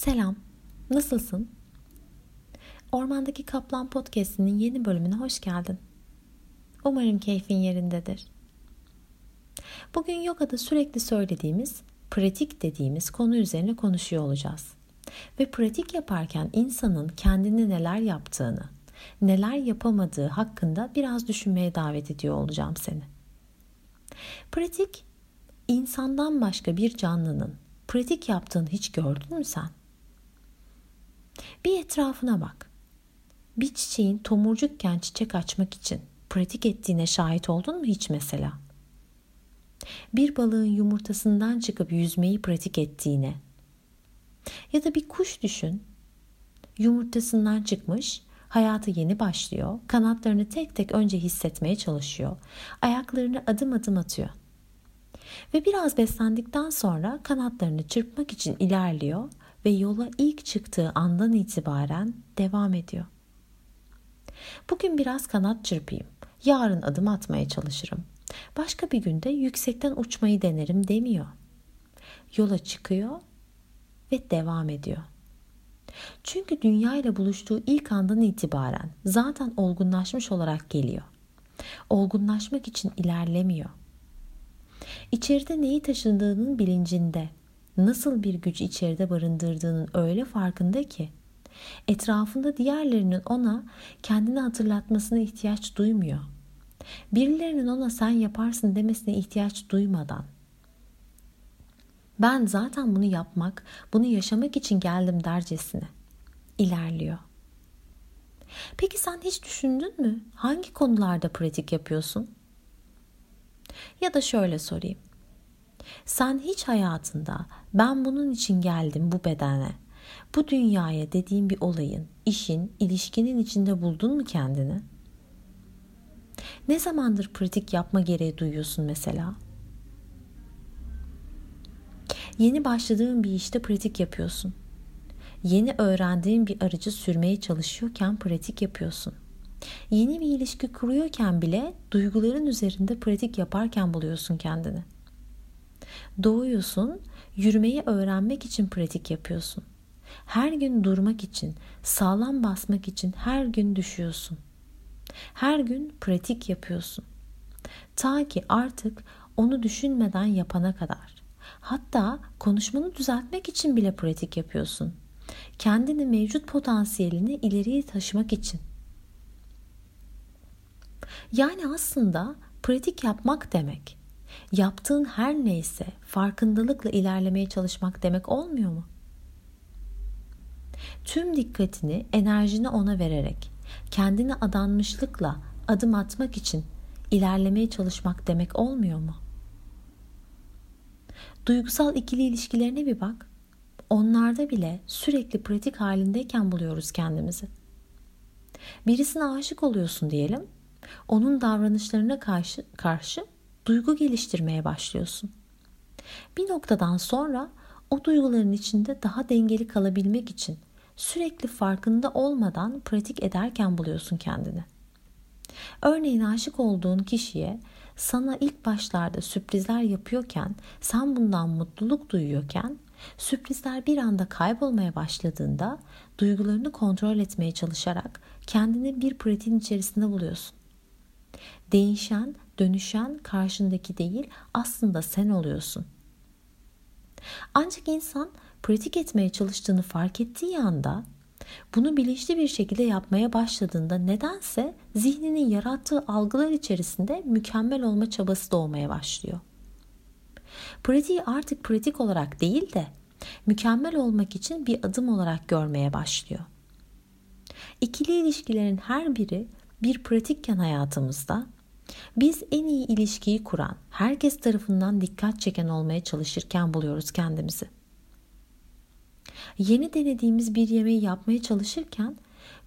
Selam, nasılsın? Ormandaki Kaplan Podcast'inin yeni bölümüne hoş geldin. Umarım keyfin yerindedir. Bugün yogada sürekli söylediğimiz, pratik dediğimiz konu üzerine konuşuyor olacağız. Ve pratik yaparken insanın kendini neler yaptığını, neler yapamadığı hakkında biraz düşünmeye davet ediyor olacağım seni. Pratik, insandan başka bir canlının pratik yaptığını hiç gördün mü sen? Bir etrafına bak. Bir çiçeğin tomurcukken çiçek açmak için pratik ettiğine şahit oldun mu hiç mesela? Bir balığın yumurtasından çıkıp yüzmeyi pratik ettiğine ya da bir kuş düşün. Yumurtasından çıkmış, hayatı yeni başlıyor. Kanatlarını tek tek önce hissetmeye çalışıyor. Ayaklarını adım adım atıyor. Ve biraz beslendikten sonra kanatlarını çırpmak için ilerliyor ve yola ilk çıktığı andan itibaren devam ediyor. Bugün biraz kanat çırpayım. Yarın adım atmaya çalışırım. Başka bir günde yüksekten uçmayı denerim demiyor. Yola çıkıyor ve devam ediyor. Çünkü dünya ile buluştuğu ilk andan itibaren zaten olgunlaşmış olarak geliyor. Olgunlaşmak için ilerlemiyor. İçeride neyi taşındığının bilincinde, nasıl bir güç içeride barındırdığının öyle farkında ki etrafında diğerlerinin ona kendini hatırlatmasına ihtiyaç duymuyor. Birilerinin ona sen yaparsın demesine ihtiyaç duymadan ben zaten bunu yapmak, bunu yaşamak için geldim dercesine ilerliyor. Peki sen hiç düşündün mü? Hangi konularda pratik yapıyorsun? Ya da şöyle sorayım. Sen hiç hayatında ben bunun için geldim bu bedene, bu dünyaya dediğin bir olayın, işin, ilişkinin içinde buldun mu kendini? Ne zamandır pratik yapma gereği duyuyorsun mesela? Yeni başladığın bir işte pratik yapıyorsun. Yeni öğrendiğin bir aracı sürmeye çalışıyorken pratik yapıyorsun. Yeni bir ilişki kuruyorken bile duyguların üzerinde pratik yaparken buluyorsun kendini. Doğuyorsun, yürümeyi öğrenmek için pratik yapıyorsun. Her gün durmak için, sağlam basmak için her gün düşüyorsun. Her gün pratik yapıyorsun. Ta ki artık onu düşünmeden yapana kadar. Hatta konuşmanı düzeltmek için bile pratik yapıyorsun. Kendini mevcut potansiyelini ileriye taşımak için. Yani aslında pratik yapmak demek. Yaptığın her neyse farkındalıkla ilerlemeye çalışmak demek olmuyor mu? Tüm dikkatini, enerjini ona vererek, kendine adanmışlıkla adım atmak için ilerlemeye çalışmak demek olmuyor mu? Duygusal ikili ilişkilerine bir bak. Onlarda bile sürekli pratik halindeyken buluyoruz kendimizi. Birisine aşık oluyorsun diyelim. Onun davranışlarına karşı, karşı duygu geliştirmeye başlıyorsun. Bir noktadan sonra o duyguların içinde daha dengeli kalabilmek için sürekli farkında olmadan pratik ederken buluyorsun kendini. Örneğin aşık olduğun kişiye sana ilk başlarda sürprizler yapıyorken, sen bundan mutluluk duyuyorken, sürprizler bir anda kaybolmaya başladığında duygularını kontrol etmeye çalışarak kendini bir pratiğin içerisinde buluyorsun. Değişen, dönüşen karşındaki değil, aslında sen oluyorsun. Ancak insan pratik etmeye çalıştığını fark ettiği anda bunu bilinçli bir şekilde yapmaya başladığında nedense zihninin yarattığı algılar içerisinde mükemmel olma çabası doğmaya başlıyor. Pratiği artık pratik olarak değil de mükemmel olmak için bir adım olarak görmeye başlıyor. İkili ilişkilerin her biri bir pratikken hayatımızda biz en iyi ilişkiyi kuran, herkes tarafından dikkat çeken olmaya çalışırken buluyoruz kendimizi. Yeni denediğimiz bir yemeği yapmaya çalışırken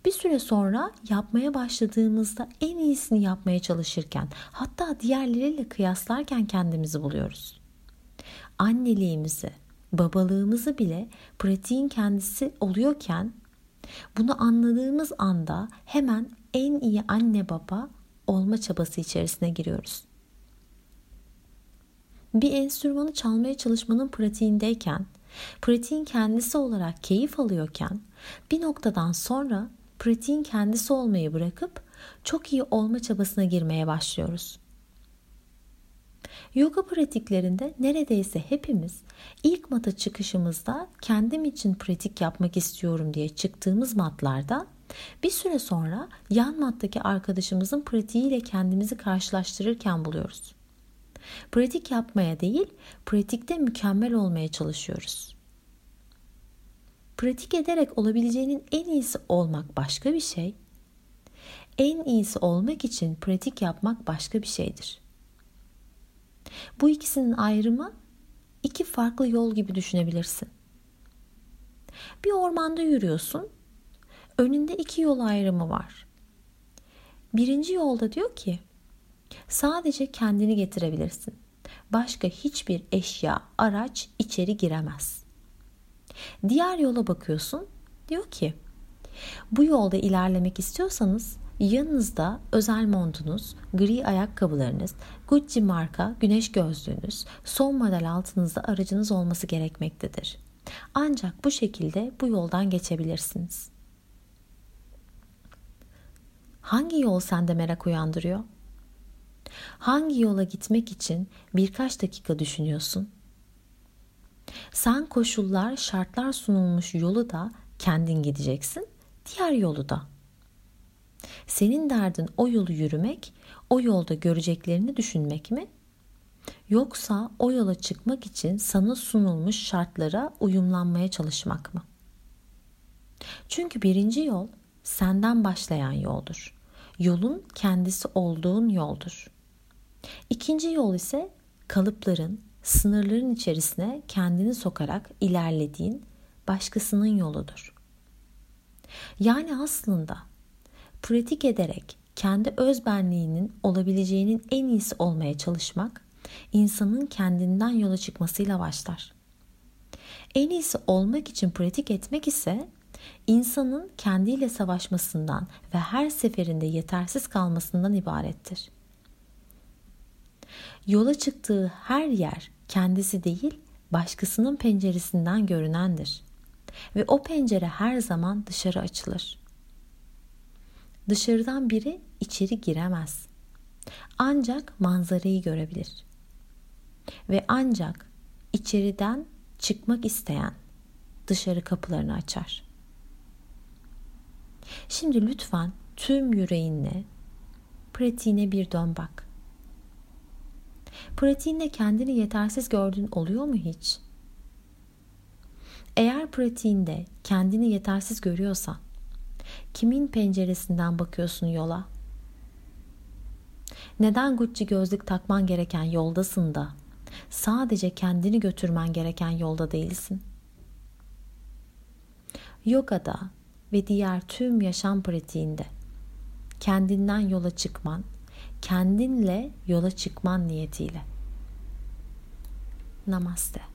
bir süre sonra yapmaya başladığımızda en iyisini yapmaya çalışırken hatta diğerleriyle kıyaslarken kendimizi buluyoruz. Anneliğimizi, babalığımızı bile pratiğin kendisi oluyorken bunu anladığımız anda hemen en iyi anne baba olma çabası içerisine giriyoruz. Bir enstrümanı çalmaya çalışmanın pratiğindeyken pratiğin kendisi olarak keyif alıyorken bir noktadan sonra pratiğin kendisi olmayı bırakıp çok iyi olma çabasına girmeye başlıyoruz. Yoga pratiklerinde neredeyse hepimiz ilk mata çıkışımızda kendim için pratik yapmak istiyorum diye çıktığımız matlarda bir süre sonra yan mattaki arkadaşımızın pratiğiyle kendimizi karşılaştırırken buluyoruz. Pratik yapmaya değil, pratikte mükemmel olmaya çalışıyoruz. Pratik ederek olabileceğinin en iyisi olmak başka bir şey. En iyisi olmak için pratik yapmak başka bir şeydir. Bu ikisinin ayrımı iki farklı yol gibi düşünebilirsin. Bir ormanda yürüyorsun. Önünde iki yol ayrımı var. Birinci yolda diyor ki sadece kendini getirebilirsin. Başka hiçbir eşya, araç içeri giremez. Diğer yola bakıyorsun. Diyor ki bu yolda ilerlemek istiyorsanız Yanınızda özel montunuz, gri ayakkabılarınız, Gucci marka güneş gözlüğünüz, son model altınızda aracınız olması gerekmektedir. Ancak bu şekilde bu yoldan geçebilirsiniz. Hangi yol sende merak uyandırıyor? Hangi yola gitmek için birkaç dakika düşünüyorsun? Sen koşullar, şartlar sunulmuş yolu da kendin gideceksin, diğer yolu da. Senin derdin o yolu yürümek, o yolda göreceklerini düşünmek mi? Yoksa o yola çıkmak için sana sunulmuş şartlara uyumlanmaya çalışmak mı? Çünkü birinci yol senden başlayan yoldur. Yolun kendisi olduğun yoldur. İkinci yol ise kalıpların, sınırların içerisine kendini sokarak ilerlediğin başkasının yoludur. Yani aslında pratik ederek kendi özbenliğinin olabileceğinin en iyisi olmaya çalışmak insanın kendinden yola çıkmasıyla başlar. En iyisi olmak için pratik etmek ise insanın kendiyle savaşmasından ve her seferinde yetersiz kalmasından ibarettir. Yola çıktığı her yer kendisi değil, başkasının penceresinden görünendir. Ve o pencere her zaman dışarı açılır. Dışarıdan biri içeri giremez. Ancak manzarayı görebilir. Ve ancak içeriden çıkmak isteyen dışarı kapılarını açar. Şimdi lütfen tüm yüreğinle pratiğine bir dön bak. Pratiğinde kendini yetersiz gördüğün oluyor mu hiç? Eğer pratiğinde kendini yetersiz görüyorsan Kimin penceresinden bakıyorsun yola? Neden Gucci gözlük takman gereken yoldasın da sadece kendini götürmen gereken yolda değilsin? Yogada ve diğer tüm yaşam pratiğinde kendinden yola çıkman, kendinle yola çıkman niyetiyle. Namaste.